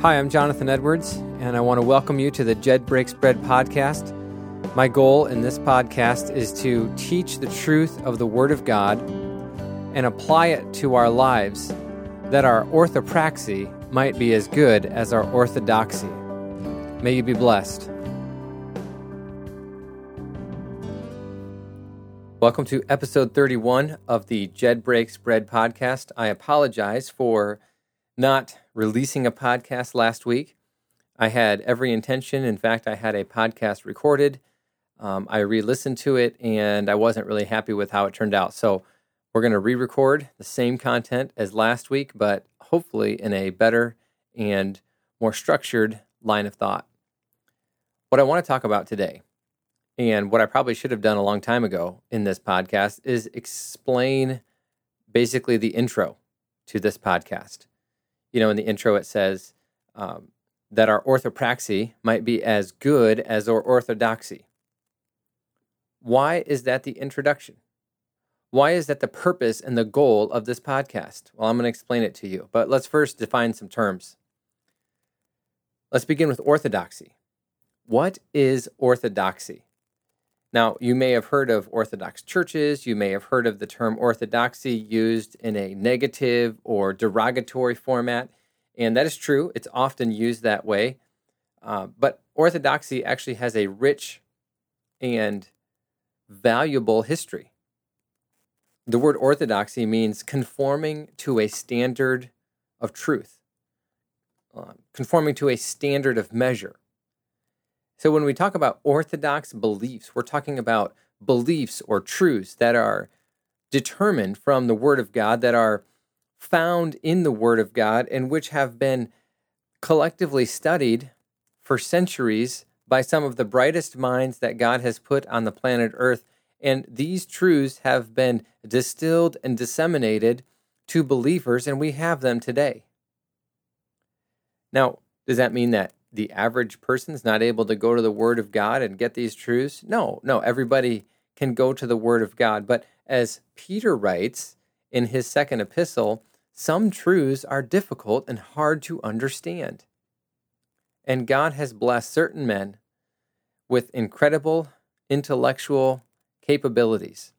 Hi, I'm Jonathan Edwards, and I want to welcome you to the Jed Breaks Bread podcast. My goal in this podcast is to teach the truth of the Word of God and apply it to our lives that our orthopraxy might be as good as our orthodoxy. May you be blessed. Welcome to episode 31 of the Jed Breaks Bread podcast. I apologize for not releasing a podcast last week. I had every intention. In fact, I had a podcast recorded. Um, I re listened to it and I wasn't really happy with how it turned out. So we're going to re record the same content as last week, but hopefully in a better and more structured line of thought. What I want to talk about today, and what I probably should have done a long time ago in this podcast, is explain basically the intro to this podcast you know, in the intro it says um, that our orthopraxy might be as good as our orthodoxy. Why is that the introduction? Why is that the purpose and the goal of this podcast? Well, I'm going to explain it to you, but let's first define some terms. Let's begin with orthodoxy. What is orthodoxy? Now, you may have heard of Orthodox churches. You may have heard of the term orthodoxy used in a negative or derogatory format. And that is true. It's often used that way. Uh, but orthodoxy actually has a rich and valuable history. The word orthodoxy means conforming to a standard of truth, uh, conforming to a standard of measure. So when we talk about orthodox beliefs, we're talking about beliefs or truths that are determined from the Word of God, that are found in the Word of God, and which have been collectively studied for centuries by some of the brightest minds that God has put on the planet Earth. And these truths have been distilled and disseminated to believers, and we have them today. Now, does that mean that the average person's not able to go to the Word of God and get these truths? No, no, everybody can go to the Word of God. But as Peter writes in his second epistle, some truths are difficult and hard to understand. And God has blessed certain men with incredible intellectual capabilities.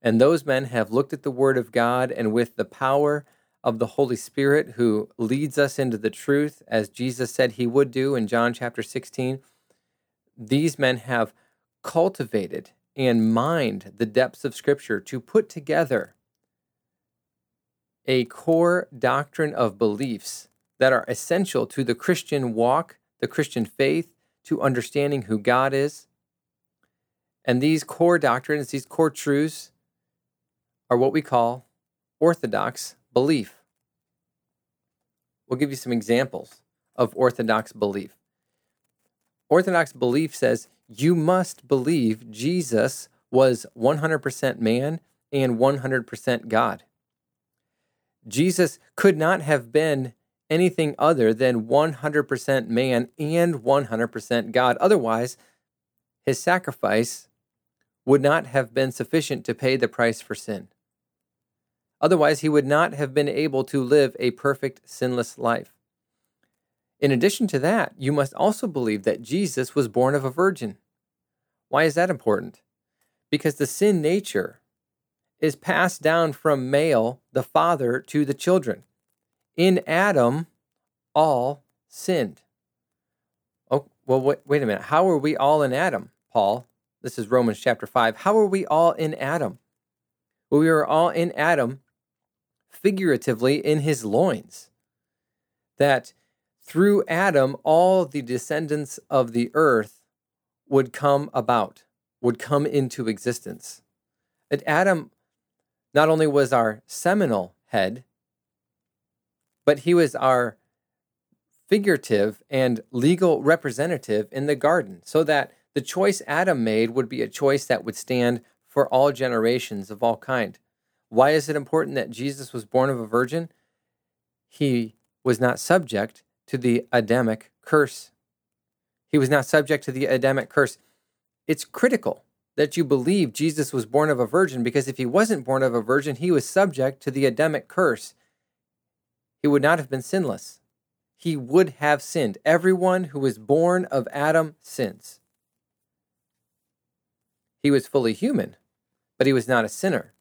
And those men have looked at the Word of God and with the power of the Holy Spirit who leads us into the truth as Jesus said he would do in John chapter 16. These men have cultivated and mined the depths of Scripture to put together a core doctrine of beliefs that are essential to the Christian walk, the Christian faith, to understanding who God is. And these core doctrines, these core truths, are what we call orthodox belief. We'll give you some examples of orthodox belief. Orthodox belief says you must believe Jesus was 100% man and 100% God. Jesus could not have been anything other than 100% man and 100% God. Otherwise, his sacrifice would not have been sufficient to pay the price for sin. Otherwise, he would not have been able to live a perfect, sinless life. In addition to that, you must also believe that Jesus was born of a virgin. Why is that important? Because the sin nature is passed down from male, the father, to the children. In Adam, all sinned. Oh, well, wait, wait a minute. How are we all in Adam, Paul? This is Romans chapter 5. How are we all in Adam? Well, we are all in Adam figuratively in his loins. That through Adam, all the descendants of the earth would come about, would come into existence. That Adam not only was our seminal head, but he was our figurative and legal representative in the garden, so that the choice Adam made would be a choice that would stand for all generations of all kind. Why is it important that Jesus was born of a virgin? He was not subject to the Adamic curse. He was not subject to the Adamic curse. It's critical that you believe Jesus was born of a virgin because if he wasn't born of a virgin, he was subject to the Adamic curse. He would not have been sinless. he would have sinned. Everyone who was born of Adam sins. He was fully human, but he was not a sinner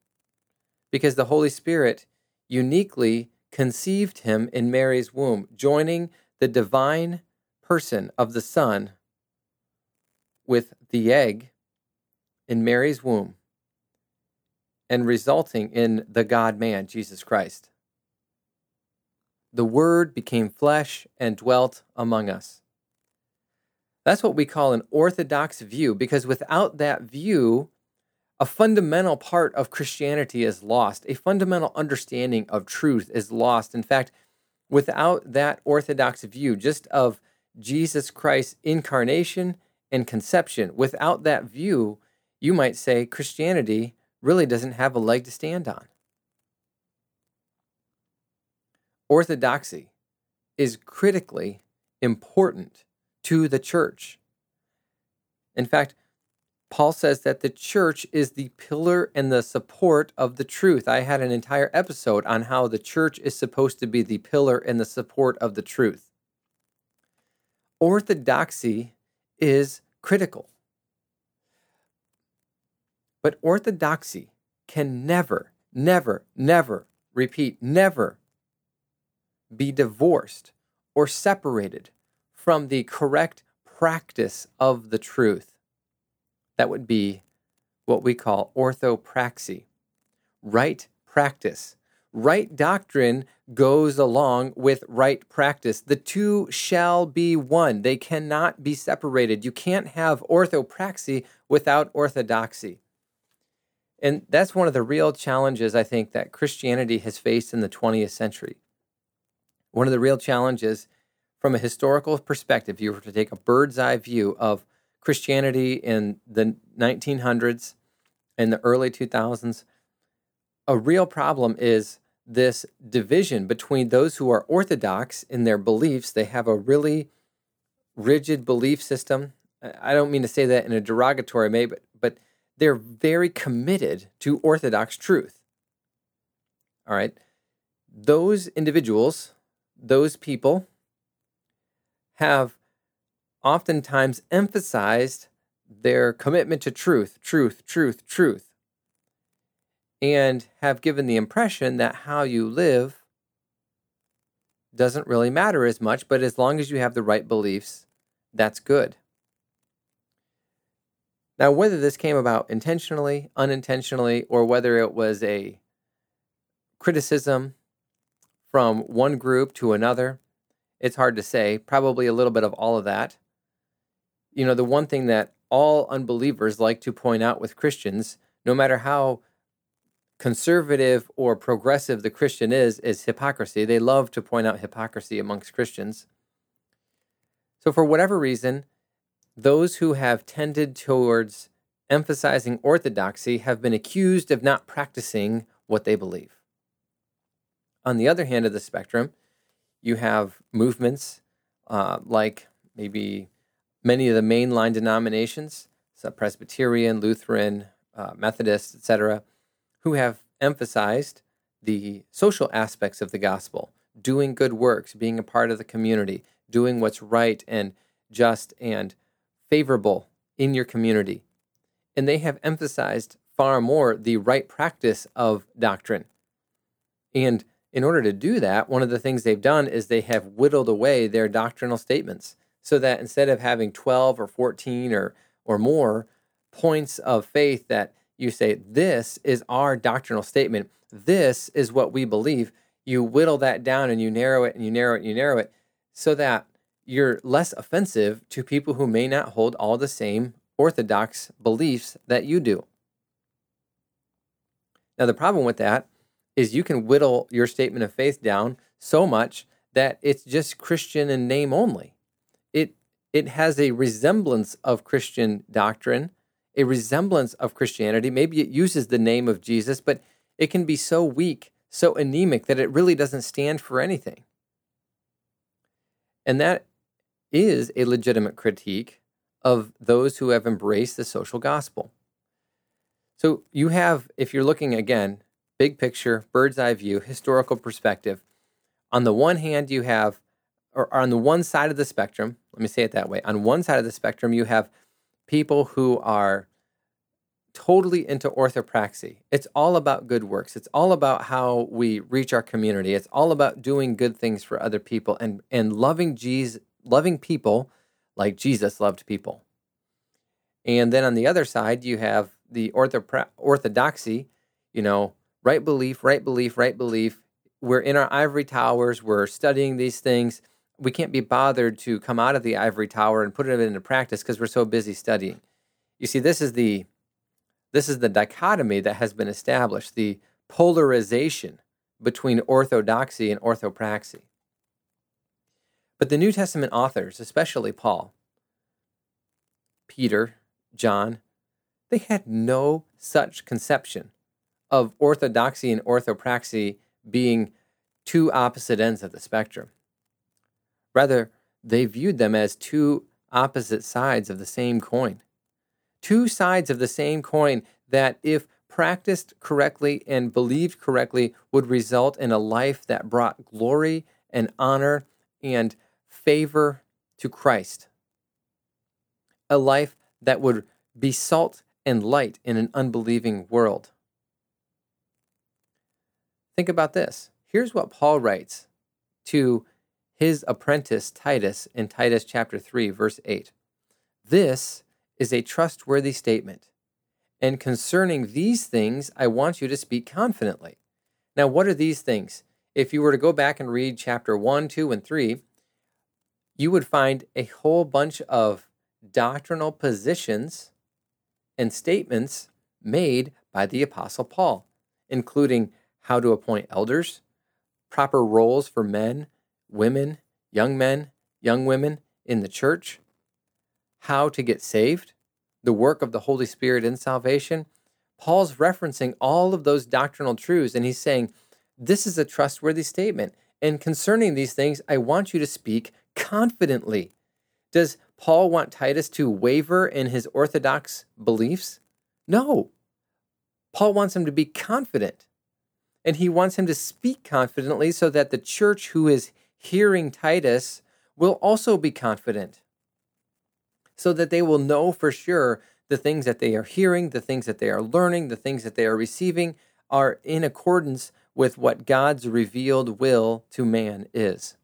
because the Holy Spirit uniquely conceived him in Mary's womb, joining the divine person of the Son with the egg in Mary's womb and resulting in the God man, Jesus Christ. The Word became flesh and dwelt among us. That's what we call an orthodox view, because without that view, a fundamental part of Christianity is lost. A fundamental understanding of truth is lost. In fact, without that orthodox view, just of Jesus Christ's incarnation and conception, without that view, you might say Christianity really doesn't have a leg to stand on. Orthodoxy is critically important to the church. In fact, Paul says that the church is the pillar and the support of the truth. I had an entire episode on how the church is supposed to be the pillar and the support of the truth. Orthodoxy is critical. But orthodoxy can never, never, never, repeat, never be divorced or separated from the correct practice of the truth. That would be what we call orthopraxy, right practice. Right doctrine goes along with right practice. The two shall be one. They cannot be separated. You can't have orthopraxy without orthodoxy. And that's one of the real challenges I think that Christianity has faced in the 20th century. One of the real challenges from a historical perspective, if you were to take a bird's eye view of Christianity in the 1900s and the early 2000s, a real problem is this division between those who are orthodox in their beliefs. They have a really rigid belief system. I don't mean to say that in a derogatory way, but, but they're very committed to Orthodox truth. All right. Those individuals, those people, have oftentimes emphasized their commitment to truth, truth, truth, truth, and have given the impression that how you live doesn't really matter as much, but as long as you have the right beliefs, that's good. Now, whether this came about intentionally, unintentionally, or whether it was a criticism from one group to another, it's hard to say. Probably a little bit of all of that. You know, the one thing that all unbelievers like to point out with Christians, no matter how conservative or progressive the Christian is, is hypocrisy. They love to point out hypocrisy amongst Christians. So, for whatever reason, those who have tended towards emphasizing orthodoxy have been accused of not practicing what they believe. On the other hand of the spectrum, you have movements uh, like maybe many of the mainline denominations, so Presbyterian, Lutheran, uh, Methodist, etc., who have emphasized the social aspects of the gospel, doing good works, being a part of the community, doing what's right and just and favorable in your community. And they have emphasized far more the right practice of doctrine. And in order to do that, one of the things they've done is they have whittled away their doctrinal statements so that instead of having 12 or 14 or, or more points of faith that you say, this is our doctrinal statement, this is what we believe, you whittle that down and you narrow it and you narrow it and you narrow it so that you're less offensive to people who may not hold all the same orthodox beliefs that you do. Now, the problem with that is you can whittle your statement of faith down so much that it's just Christian in name only. It has a resemblance of Christian doctrine, a resemblance of Christianity. Maybe it uses the name of Jesus, but it can be so weak, so anemic that it really doesn't stand for anything. And that is a legitimate critique of those who have embraced the social gospel. So you have, if you're looking again, big picture, bird's eye view, historical perspective, on the one hand, you have or on the one side of the spectrum, let me say it that way. On one side of the spectrum, you have people who are totally into orthopraxy. It's all about good works. It's all about how we reach our community. It's all about doing good things for other people and and loving Jesus, loving people like Jesus loved people. And then on the other side, you have the orthopra- orthodoxy, you know, right belief, right belief, right belief. We're in our ivory towers, we're studying these things. We can't be bothered to come out of the ivory tower and put it into practice because we're so busy studying. You see, this is the this is the dichotomy that has been established, the polarization between orthodoxy and orthopraxy. But the New Testament authors, especially Paul, Peter, John, they had no such conception of orthodoxy and orthopraxy being two opposite ends of the spectrum. Rather, they viewed them as two opposite sides of the same coin two sides of the same coin that, if practiced correctly and believed correctly, would result in a life that brought glory and honor and favor to Christ. A life that would be salt and light in an unbelieving world. Think about this. Here's what Paul writes to his apprentice Titus in Titus chapter 3 verse 8. This is a trustworthy statement. And concerning these things, I want you to speak confidently. Now, what are these things? If you were to go back and read chapter 1, 2, and 3, you would find a whole bunch of doctrinal positions and statements made by the Apostle Paul, including how to appoint elders, proper roles for men, women, young men, young women in the church, how to get saved, the work of the Holy Spirit in salvation, Paul's referencing all of those doctrinal truths and he's saying, This is a trustworthy statement. And concerning these things, I want you to speak confidently. Does Paul want Titus to waver in his orthodox beliefs? No. Paul wants him to be confident. And he wants him to speak confidently so that the church who is hearing Titus will also be confident so that they will know for sure the things that they are hearing, the things that they are learning, the things that they are receiving are in accordance with what God's revealed will to man is.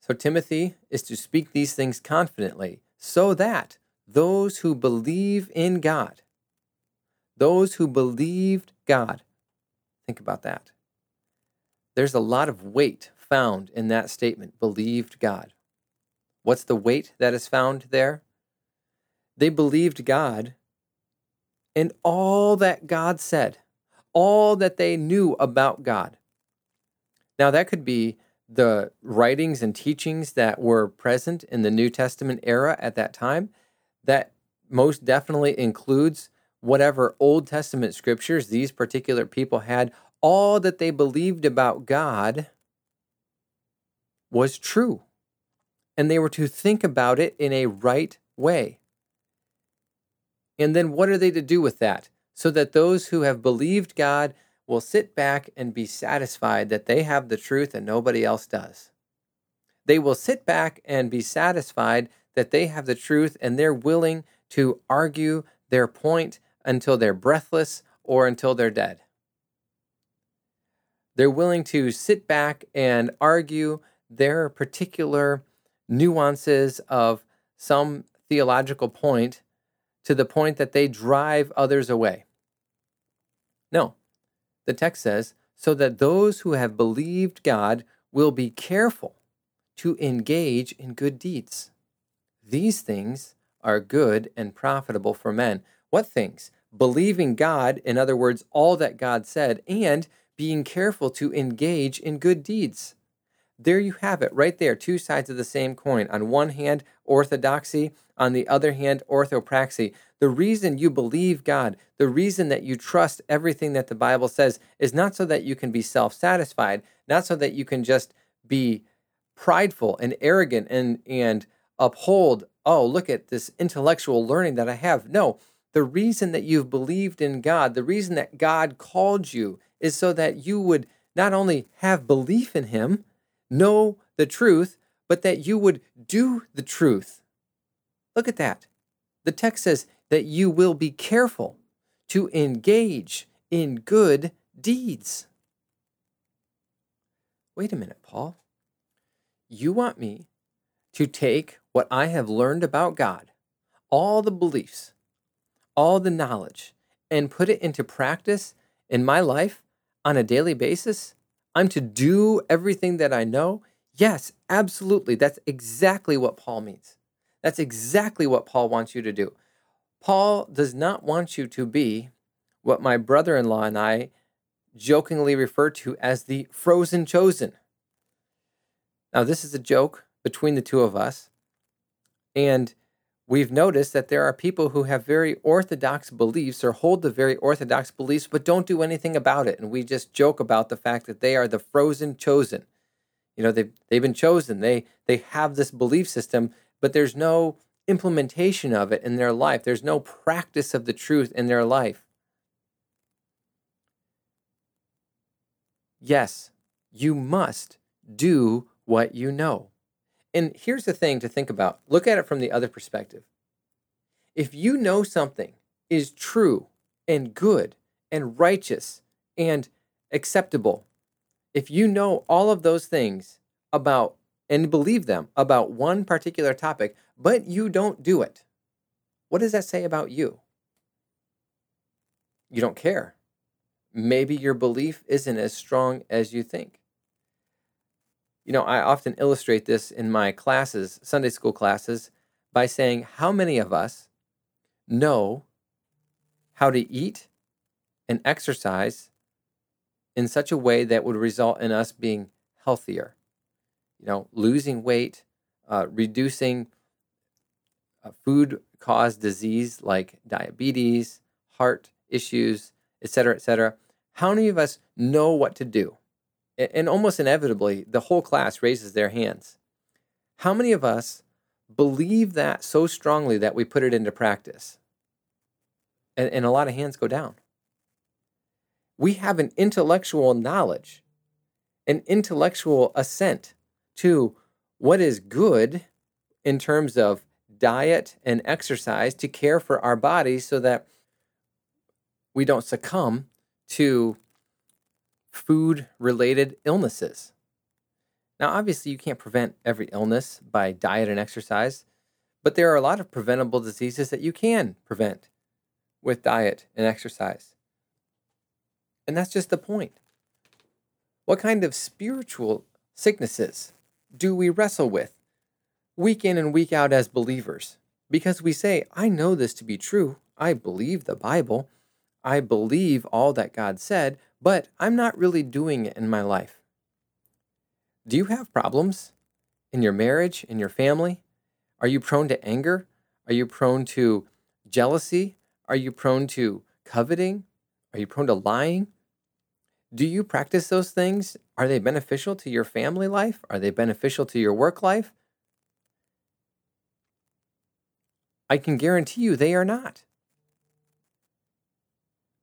So, Timothy is to speak these things confidently so that those who believe in God, those who believed God, think about that. There's a lot of weight found in that statement, believed God. What's the weight that is found there? They believed God and all that God said, all that they knew about God. Now, that could be the writings and teachings that were present in the New Testament era at that time. That most definitely includes whatever Old Testament scriptures these particular people had. All that they believed about God was true and they were to think about it in a right way. And then what are they to do with that? So that those who have believed God will sit back and be satisfied that they have the truth and nobody else does. They will sit back and be satisfied that they have the truth and they're willing to argue their point until they're breathless or until they're dead. They're willing to sit back and argue their particular nuances of some theological point to the point that they drive others away. No, the text says, so that those who have believed God will be careful to engage in good deeds. These things are good and profitable for men. What things? Believing God, in other words, all that God said, and being careful to engage in good deeds. There you have it, right there, two sides of the same coin. On one hand, orthodoxy, on the other hand, orthopraxy. The reason you believe God, the reason that you trust everything that the Bible says, is not so that you can be self satisfied, not so that you can just be prideful and arrogant and, and uphold, oh, look at this intellectual learning that I have. No, the reason that you've believed in God, the reason that God called you, is so that you would not only have belief in Him, know the truth, but that you would do the truth. Look at that. The text says that you will be careful to engage in good deeds. Wait a minute, Paul. You want me to take what I have learned about God, all the beliefs, all the knowledge, and put it into practice in my life on a daily basis? I'm to do everything that I know? Yes, absolutely. That's exactly what Paul means. That's exactly what Paul wants you to do. Paul does not want you to be what my brother in law and I jokingly refer to as the frozen chosen. Now, this is a joke between the two of us. And we've noticed that there are people who have very orthodox beliefs or hold the very orthodox beliefs, but don't do anything about it. And we just joke about the fact that they are the frozen chosen. You know, they've, they've been chosen. They, they have this belief system, but there's no implementation of it in their life. There's no practice of the truth in their life. Yes, you must do what you know. And here's the thing to think about look at it from the other perspective. If you know something is true and good and righteous and acceptable, if you know all of those things about and believe them about one particular topic, but you don't do it, what does that say about you? You don't care. Maybe your belief isn't as strong as you think. You know, I often illustrate this in my classes, Sunday school classes, by saying how many of us know how to eat and exercise in such a way that would result in us being healthier. You know, losing weight, uh, reducing uh, food caused disease like diabetes, heart issues, et cetera, et cetera. How many of us know what to do? And almost inevitably, the whole class raises their hands. How many of us believe that so strongly that we put it into practice? And, and a lot of hands go down. We have an intellectual knowledge, an intellectual assent to what is good in terms of diet and exercise to care for our bodies so that we don't succumb to food related illnesses. Now, obviously, you can't prevent every illness by diet and exercise, but there are a lot of preventable diseases that you can prevent with diet and exercise. And that's just the point. What kind of spiritual sicknesses do we wrestle with week in and week out as believers? Because we say, I know this to be true. I believe the Bible. I believe all that God said, but I'm not really doing it in my life. Do you have problems in your marriage, in your family? Are you prone to anger? Are you prone to jealousy? Are you prone to coveting? Are you prone to lying? Do you practice those things? Are they beneficial to your family life? Are they beneficial to your work life? I can guarantee you they are not.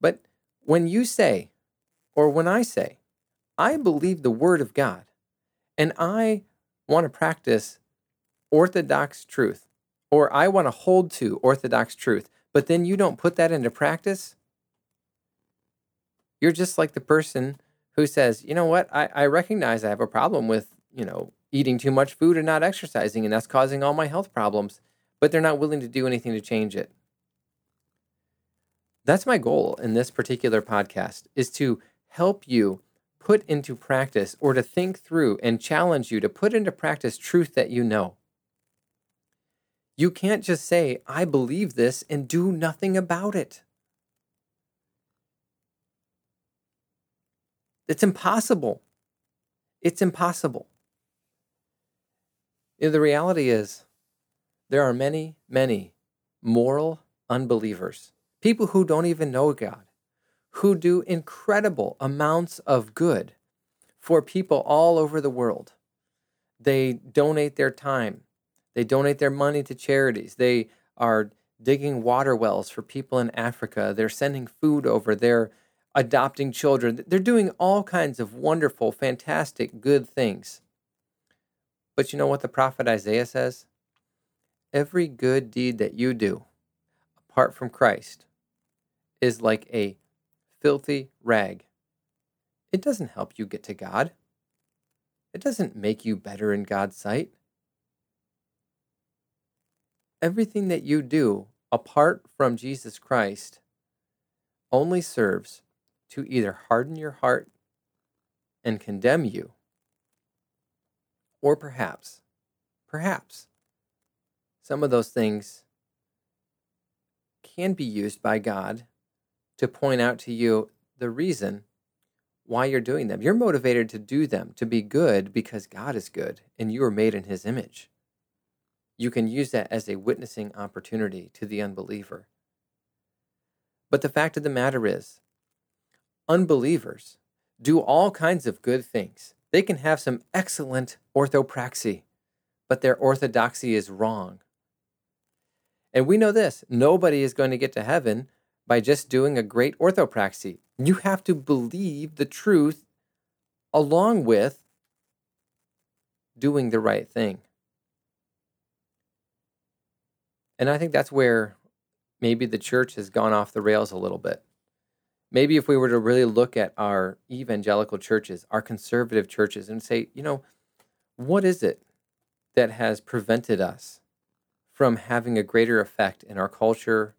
But when you say, or when I say, I believe the Word of God and I want to practice Orthodox truth, or I want to hold to Orthodox truth, but then you don't put that into practice, you're just like the person who says, you know what, I, I recognize I have a problem with, you know, eating too much food and not exercising, and that's causing all my health problems, but they're not willing to do anything to change it. That's my goal in this particular podcast is to help you put into practice or to think through and challenge you to put into practice truth that you know. You can't just say, I believe this and do nothing about it. It's impossible. It's impossible. You know, the reality is, there are many, many moral unbelievers, people who don't even know God, who do incredible amounts of good for people all over the world. They donate their time, they donate their money to charities, they are digging water wells for people in Africa, they're sending food over, they're adopting children, they're doing all kinds of wonderful, fantastic, good things. But you know what the prophet Isaiah says? Every good deed that you do apart from Christ is like a filthy rag. It doesn't help you get to God. It doesn't make you better in God's sight. Everything that you do apart from Jesus Christ only serves to either harden your heart and condemn you, or perhaps, perhaps, some of those things can be used by God to point out to you the reason why you're doing them. You're motivated to do them, to be good because God is good and you are made in his image. You can use that as a witnessing opportunity to the unbeliever. But the fact of the matter is, unbelievers do all kinds of good things. They can have some excellent orthopraxy, but their orthodoxy is wrong. And we know this nobody is going to get to heaven by just doing a great orthopraxy. You have to believe the truth along with doing the right thing. And I think that's where maybe the church has gone off the rails a little bit. Maybe if we were to really look at our evangelical churches, our conservative churches, and say, you know, what is it that has prevented us from having a greater effect in our culture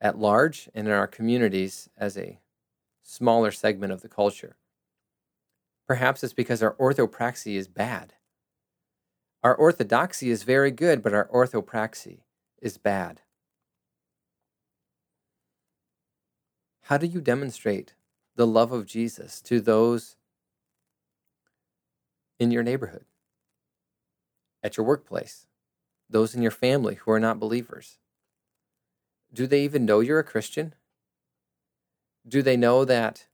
at large and in our communities as a smaller segment of the culture? Perhaps it's because our orthopraxy is bad. Our orthodoxy is very good, but our orthopraxy is bad. How do you demonstrate the love of Jesus to those in your neighborhood, at your workplace, those in your family who are not believers? Do they even know you're a Christian? Do they know that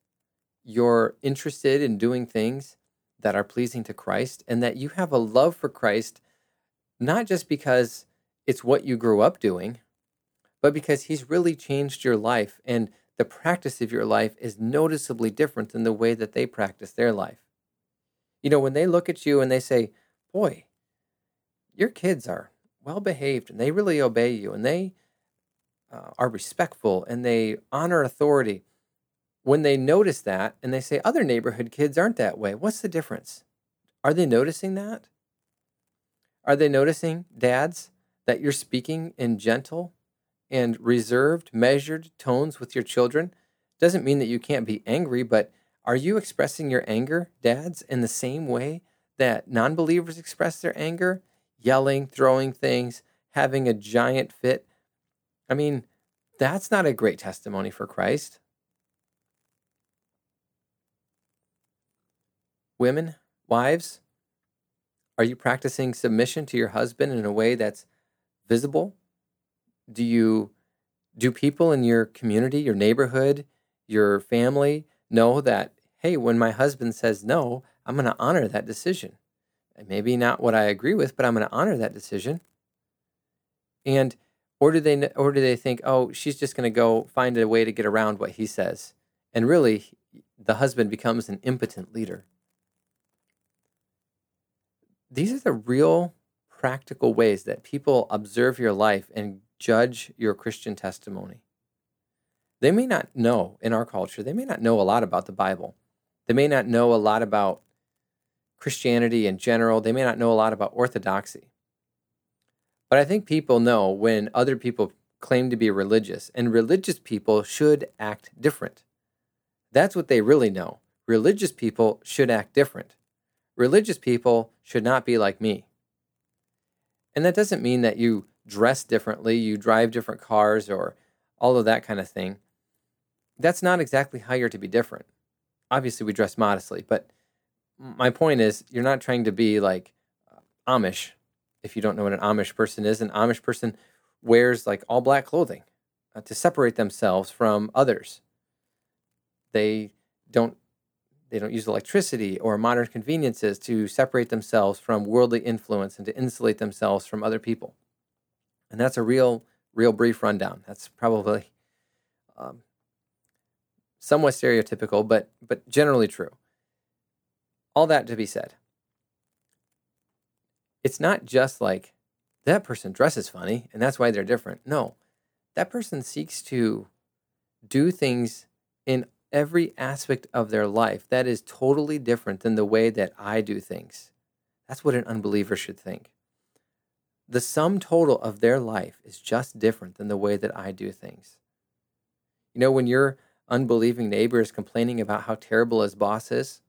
you're interested in doing things that are pleasing to Christ and that you have a love for Christ, not just because it's what you grew up doing, but because He's really changed your life and the practice of your life is noticeably different than the way that they practice their life. You know, when they look at you and they say, Boy, your kids are well behaved and they really obey you and they uh, are respectful and they honor authority. When they notice that and they say, Other neighborhood kids aren't that way, what's the difference? Are they noticing that? Are they noticing, dads, that you're speaking in gentle and reserved, measured tones with your children doesn't mean that you can't be angry, but are you expressing your anger, dads, in the same way that non believers express their anger? Yelling, throwing things, having a giant fit. I mean, that's not a great testimony for Christ. Women, wives, are you practicing submission to your husband in a way that's visible do you do people in your community, your neighborhood, your family know that hey, when my husband says no, I'm going to honor that decision. Maybe not what I agree with, but I'm going to honor that decision. And or do they or do they think, "Oh, she's just going to go find a way to get around what he says." And really, the husband becomes an impotent leader. These are the real practical ways that people observe your life and judge your Christian testimony. They may not know in our culture, they may not know a lot about the Bible. They may not know a lot about Christianity in general. They may not know a lot about orthodoxy. But I think people know when other people claim to be religious, and religious people should act different. That's what they really know. Religious people should act different. Religious people should not be like me. And that doesn't mean that you dress differently, you drive different cars, or all of that kind of thing. That's not exactly how you're to be different. Obviously, we dress modestly, but my point is, you're not trying to be like uh, Amish. If you don't know what an Amish person is, an Amish person wears like all black clothing uh, to separate themselves from others. They don't they don't use electricity or modern conveniences to separate themselves from worldly influence and to insulate themselves from other people. And that's a real, real brief rundown. That's probably um, somewhat stereotypical, but but generally true. All that to be said. It's not just like that person dresses funny and that's why they're different. No, that person seeks to do things in every aspect of their life that is totally different than the way that I do things. That's what an unbeliever should think. The sum total of their life is just different than the way that I do things. You know, when your unbelieving neighbor is complaining about how terrible his boss is,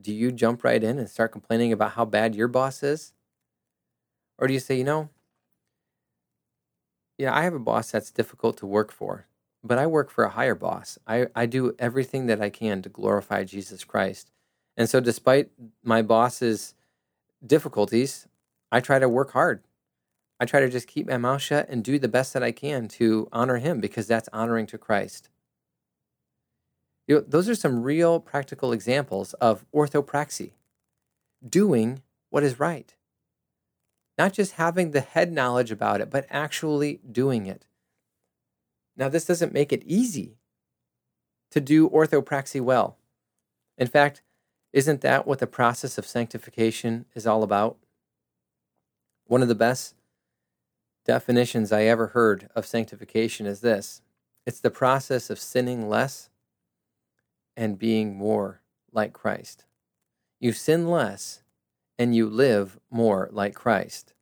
do you jump right in and start complaining about how bad your boss is? Or do you say, you know, yeah, I have a boss that's difficult to work for, but I work for a higher boss. I, I do everything that I can to glorify Jesus Christ. And so, despite my boss's difficulties, I try to work hard. I try to just keep my mouth shut and do the best that I can to honor him because that's honoring to Christ. You know, those are some real practical examples of orthopraxy, doing what is right. Not just having the head knowledge about it, but actually doing it. Now, this doesn't make it easy to do orthopraxy well. In fact, isn't that what the process of sanctification is all about? One of the best definitions I ever heard of sanctification is this it's the process of sinning less and being more like Christ. You sin less and you live more like Christ.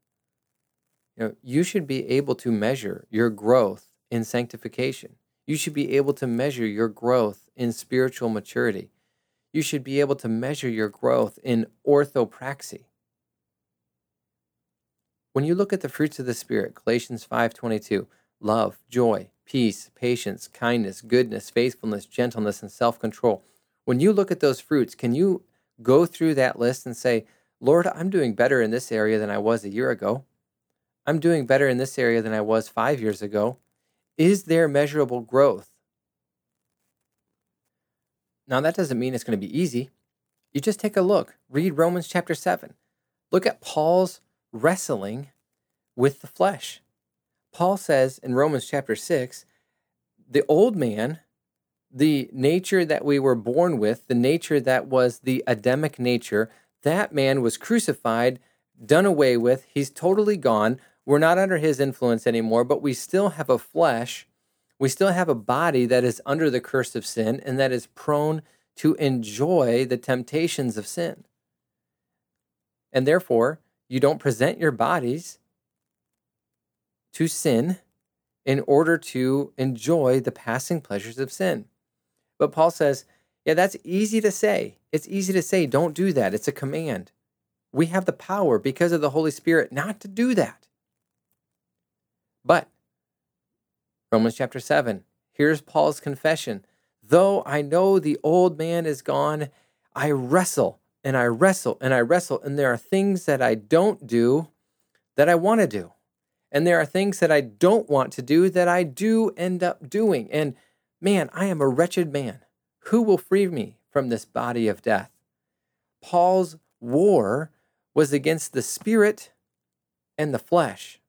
You know, you should be able to measure your growth in sanctification. You should be able to measure your growth in spiritual maturity. You should be able to measure your growth in orthopraxy. When you look at the fruits of the spirit, Galatians 5:22, love, joy, peace, patience, kindness, goodness, faithfulness, gentleness, and self-control. When you look at those fruits, can you go through that list and say, "Lord, I'm doing better in this area than I was a year ago. I'm doing better in this area than I was 5 years ago." Is there measurable growth? Now, that doesn't mean it's going to be easy. You just take a look, read Romans chapter 7. Look at Paul's wrestling with the flesh. Paul says in Romans chapter 6 the old man, the nature that we were born with, the nature that was the Adamic nature, that man was crucified, done away with. He's totally gone. We're not under his influence anymore, but we still have a flesh. We still have a body that is under the curse of sin and that is prone to enjoy the temptations of sin. And therefore, you don't present your bodies to sin in order to enjoy the passing pleasures of sin. But Paul says, yeah, that's easy to say. It's easy to say, don't do that. It's a command. We have the power because of the Holy Spirit not to do that. But Romans chapter 7, here's Paul's confession. Though I know the old man is gone, I wrestle and I wrestle and I wrestle, and there are things that I don't do that I want to do. And there are things that I don't want to do that I do end up doing. And man, I am a wretched man. Who will free me from this body of death? Paul's war was against the spirit and the flesh.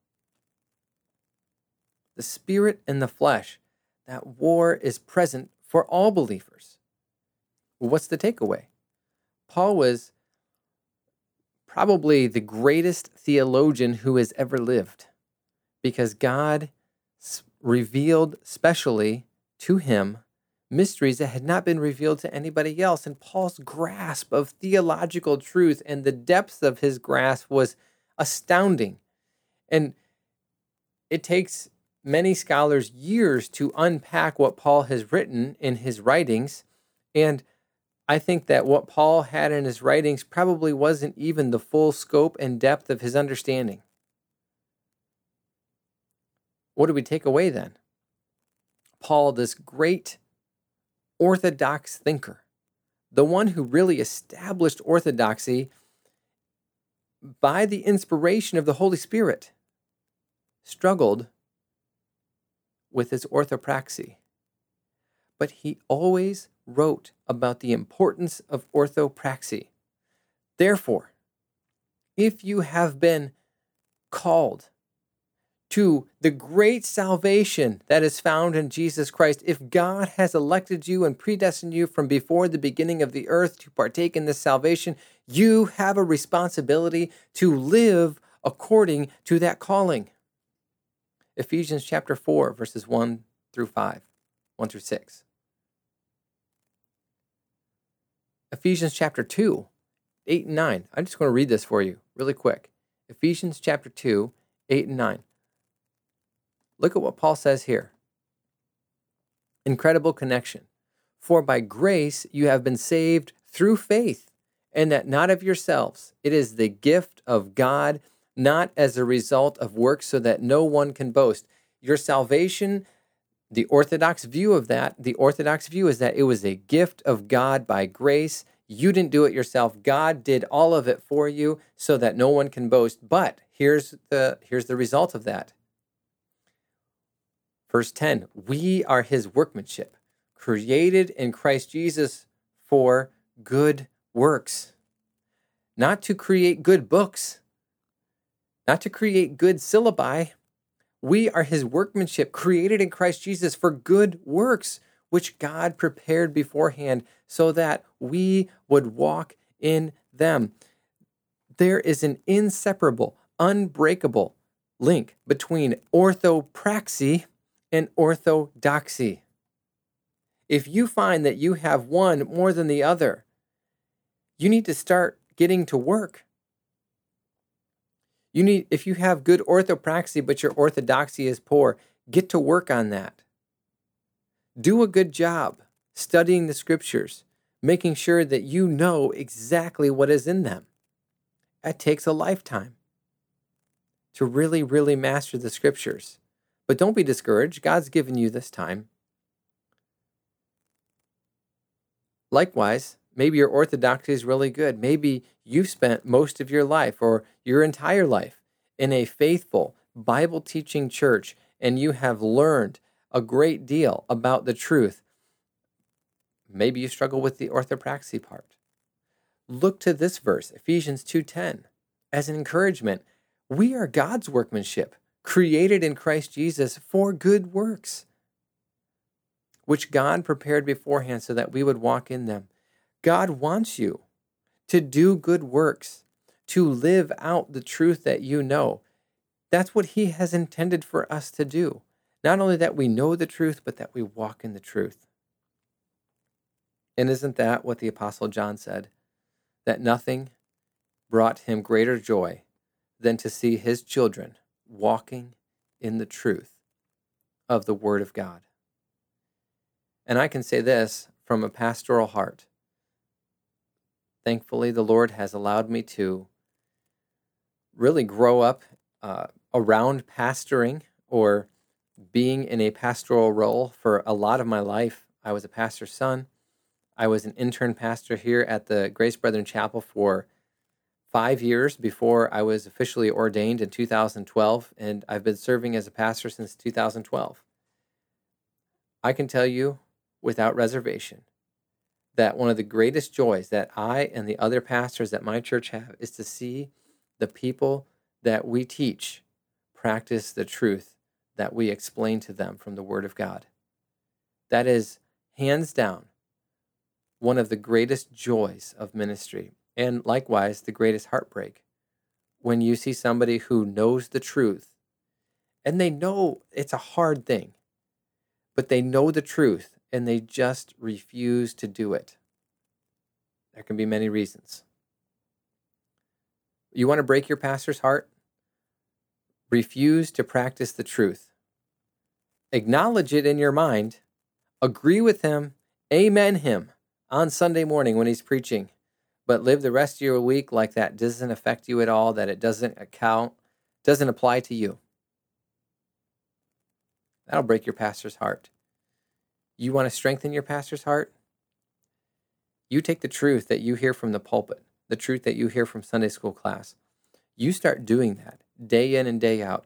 The spirit and the flesh. That war is present for all believers. What's the takeaway? Paul was probably the greatest theologian who has ever lived because God revealed specially to him mysteries that had not been revealed to anybody else. And Paul's grasp of theological truth and the depth of his grasp was astounding. And it takes many scholars years to unpack what Paul has written in his writings. And I think that what Paul had in his writings probably wasn't even the full scope and depth of his understanding. What do we take away then? Paul, this great orthodox thinker, the one who really established orthodoxy by the inspiration of the Holy Spirit, struggled with his orthopraxy. But he always wrote about the importance of orthopraxy. Therefore, if you have been called to the great salvation that is found in Jesus Christ, if God has elected you and predestined you from before the beginning of the earth to partake in this salvation, you have a responsibility to live according to that calling. Ephesians chapter 4, verses 1 through 5, 1 through 6. Ephesians chapter 2, 8 and 9. I'm just going to read this for you really quick. Ephesians chapter 2, 8 and 9. Look at what Paul says here. Incredible connection. For by grace you have been saved through faith, and that not of yourselves. It is the gift of God, not as a result of works, so that no one can boast. Your salvation, the Orthodox view of that, the Orthodox view is that it was a gift of God by grace. You didn't do it yourself. God did all of it for you so that no one can boast. But here's the here's the result of that. Verse 10, we are his workmanship, created in Christ Jesus for good works, not to create good books, not to create good syllabi. We are his workmanship, created in Christ Jesus for good works, which God prepared beforehand so that we would walk in them. There is an inseparable, unbreakable link between orthopraxy and orthodoxy. If you find that you have one more than the other, you need to start getting to work. You need if you have good orthopraxy but your orthodoxy is poor, get to work on that. Do a good job studying the scriptures, making sure that you know exactly what is in them. It takes a lifetime to really, really master the scriptures. But don't be discouraged. God's given you this time. Likewise, maybe your orthodoxy is really good. Maybe you've spent most of your life or your entire life in a faithful Bible teaching church and you have learned a great deal about the truth. Maybe you struggle with the orthopraxy part. Look to this verse, Ephesians 2:10, as an encouragement. We are God's workmanship, created in Christ Jesus for good works which God prepared beforehand so that we would walk in them. God wants you to do good works, to live out the truth that you know. That's what He has intended for us to do. Not only that we know the truth, but that we walk in the truth. And isn't that what the Apostle John said? That nothing brought him greater joy than to see his children walking in the truth of the Word of God. And I can say this from a pastoral heart. Thankfully, the Lord has allowed me to really grow up uh, around pastoring or being in a pastoral role for a lot of my life. I was a pastor's son. I was an intern pastor here at the Grace Brethren Chapel for five years before I was officially ordained in 2012, and I've been serving as a pastor since 2012. I can tell you without reservation that one of the greatest joys that I and the other pastors at my church have is to see the people that we teach practice the truth that we explain to them from the Word of God. That is, hands down, one of the greatest joys of ministry, and likewise, the greatest heartbreak when you see somebody who knows the truth and they know it's a hard thing, but they know the truth and they just refuse to do it. There can be many reasons. You want to break your pastor's heart? Refuse to practice the truth. Acknowledge it in your mind. Agree with him. Amen him on Sunday morning when he's preaching. But live the rest of your week like that doesn't affect you at all, that it doesn't account, doesn't apply to you. That'll break your pastor's heart. You want to strengthen your pastor's heart? You take the truth that you hear from the pulpit, the truth that you hear from Sunday school class. You start doing that day in and day out.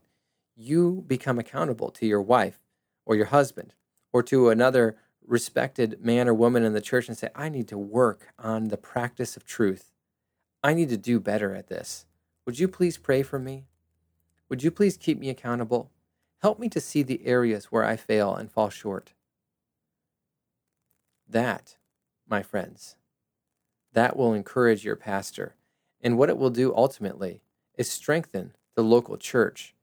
You become accountable to your wife or your husband or to another respected man or woman in the church and say, I need to work on the practice of truth. I need to do better at this. Would you please pray for me? Would you please keep me accountable? Help me to see the areas where I fail and fall short. That, my friends, that will encourage your pastor. And what it will do ultimately is strengthen the local church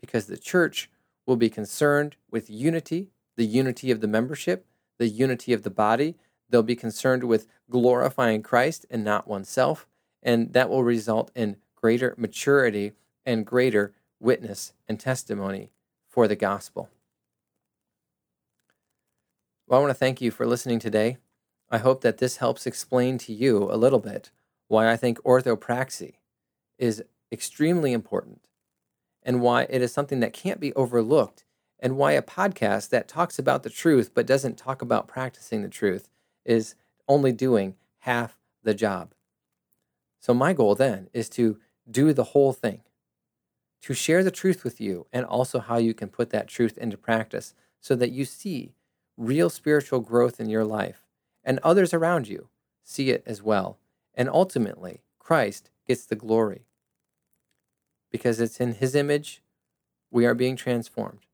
because the church will be concerned with unity, the unity of the membership, the unity of the body. They'll be concerned with glorifying Christ and not oneself, and that will result in greater maturity and greater witness and testimony for the gospel. Well, I want to thank you for listening today. I hope that this helps explain to you a little bit why I think orthopraxy is extremely important and why it is something that can't be overlooked and why a podcast that talks about the truth but doesn't talk about practicing the truth is only doing half the job. So, my goal then is to do the whole thing, to share the truth with you and also how you can put that truth into practice so that you see real spiritual growth in your life and others around you see it as well. And ultimately, Christ gets the glory because it's in His image we are being transformed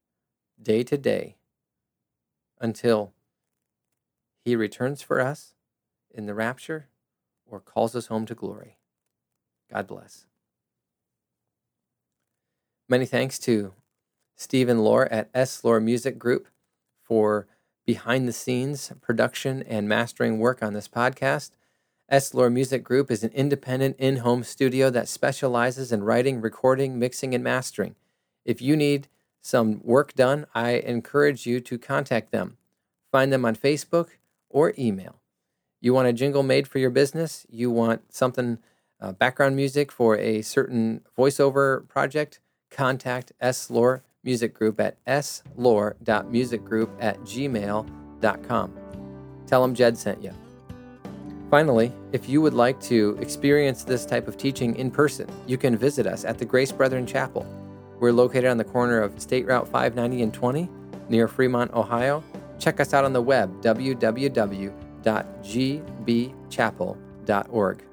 day to day until He returns for us in the rapture or calls us home to glory. God bless. Many thanks to Stephen Lohr at S. Lohr Music Group for behind the scenes production and mastering work on this podcast. S. Lohr Music Group is an independent in home studio that specializes in writing, recording, mixing, and mastering. If you need some work done, I encourage you to contact them. Find them on Facebook or email. You want a jingle made for your business? You want something, uh, background music for a certain voiceover project? Contact S. Lohr Music Group at slohr.musicgroup at gmail.com. Tell them Jed sent you. Finally, if you would like to experience this type of teaching in person, you can visit us at the Grace Brethren Chapel. We're located on the corner of State Route 590 and 20 near Fremont, Ohio. Check us out on the web, www.gbchapel.org.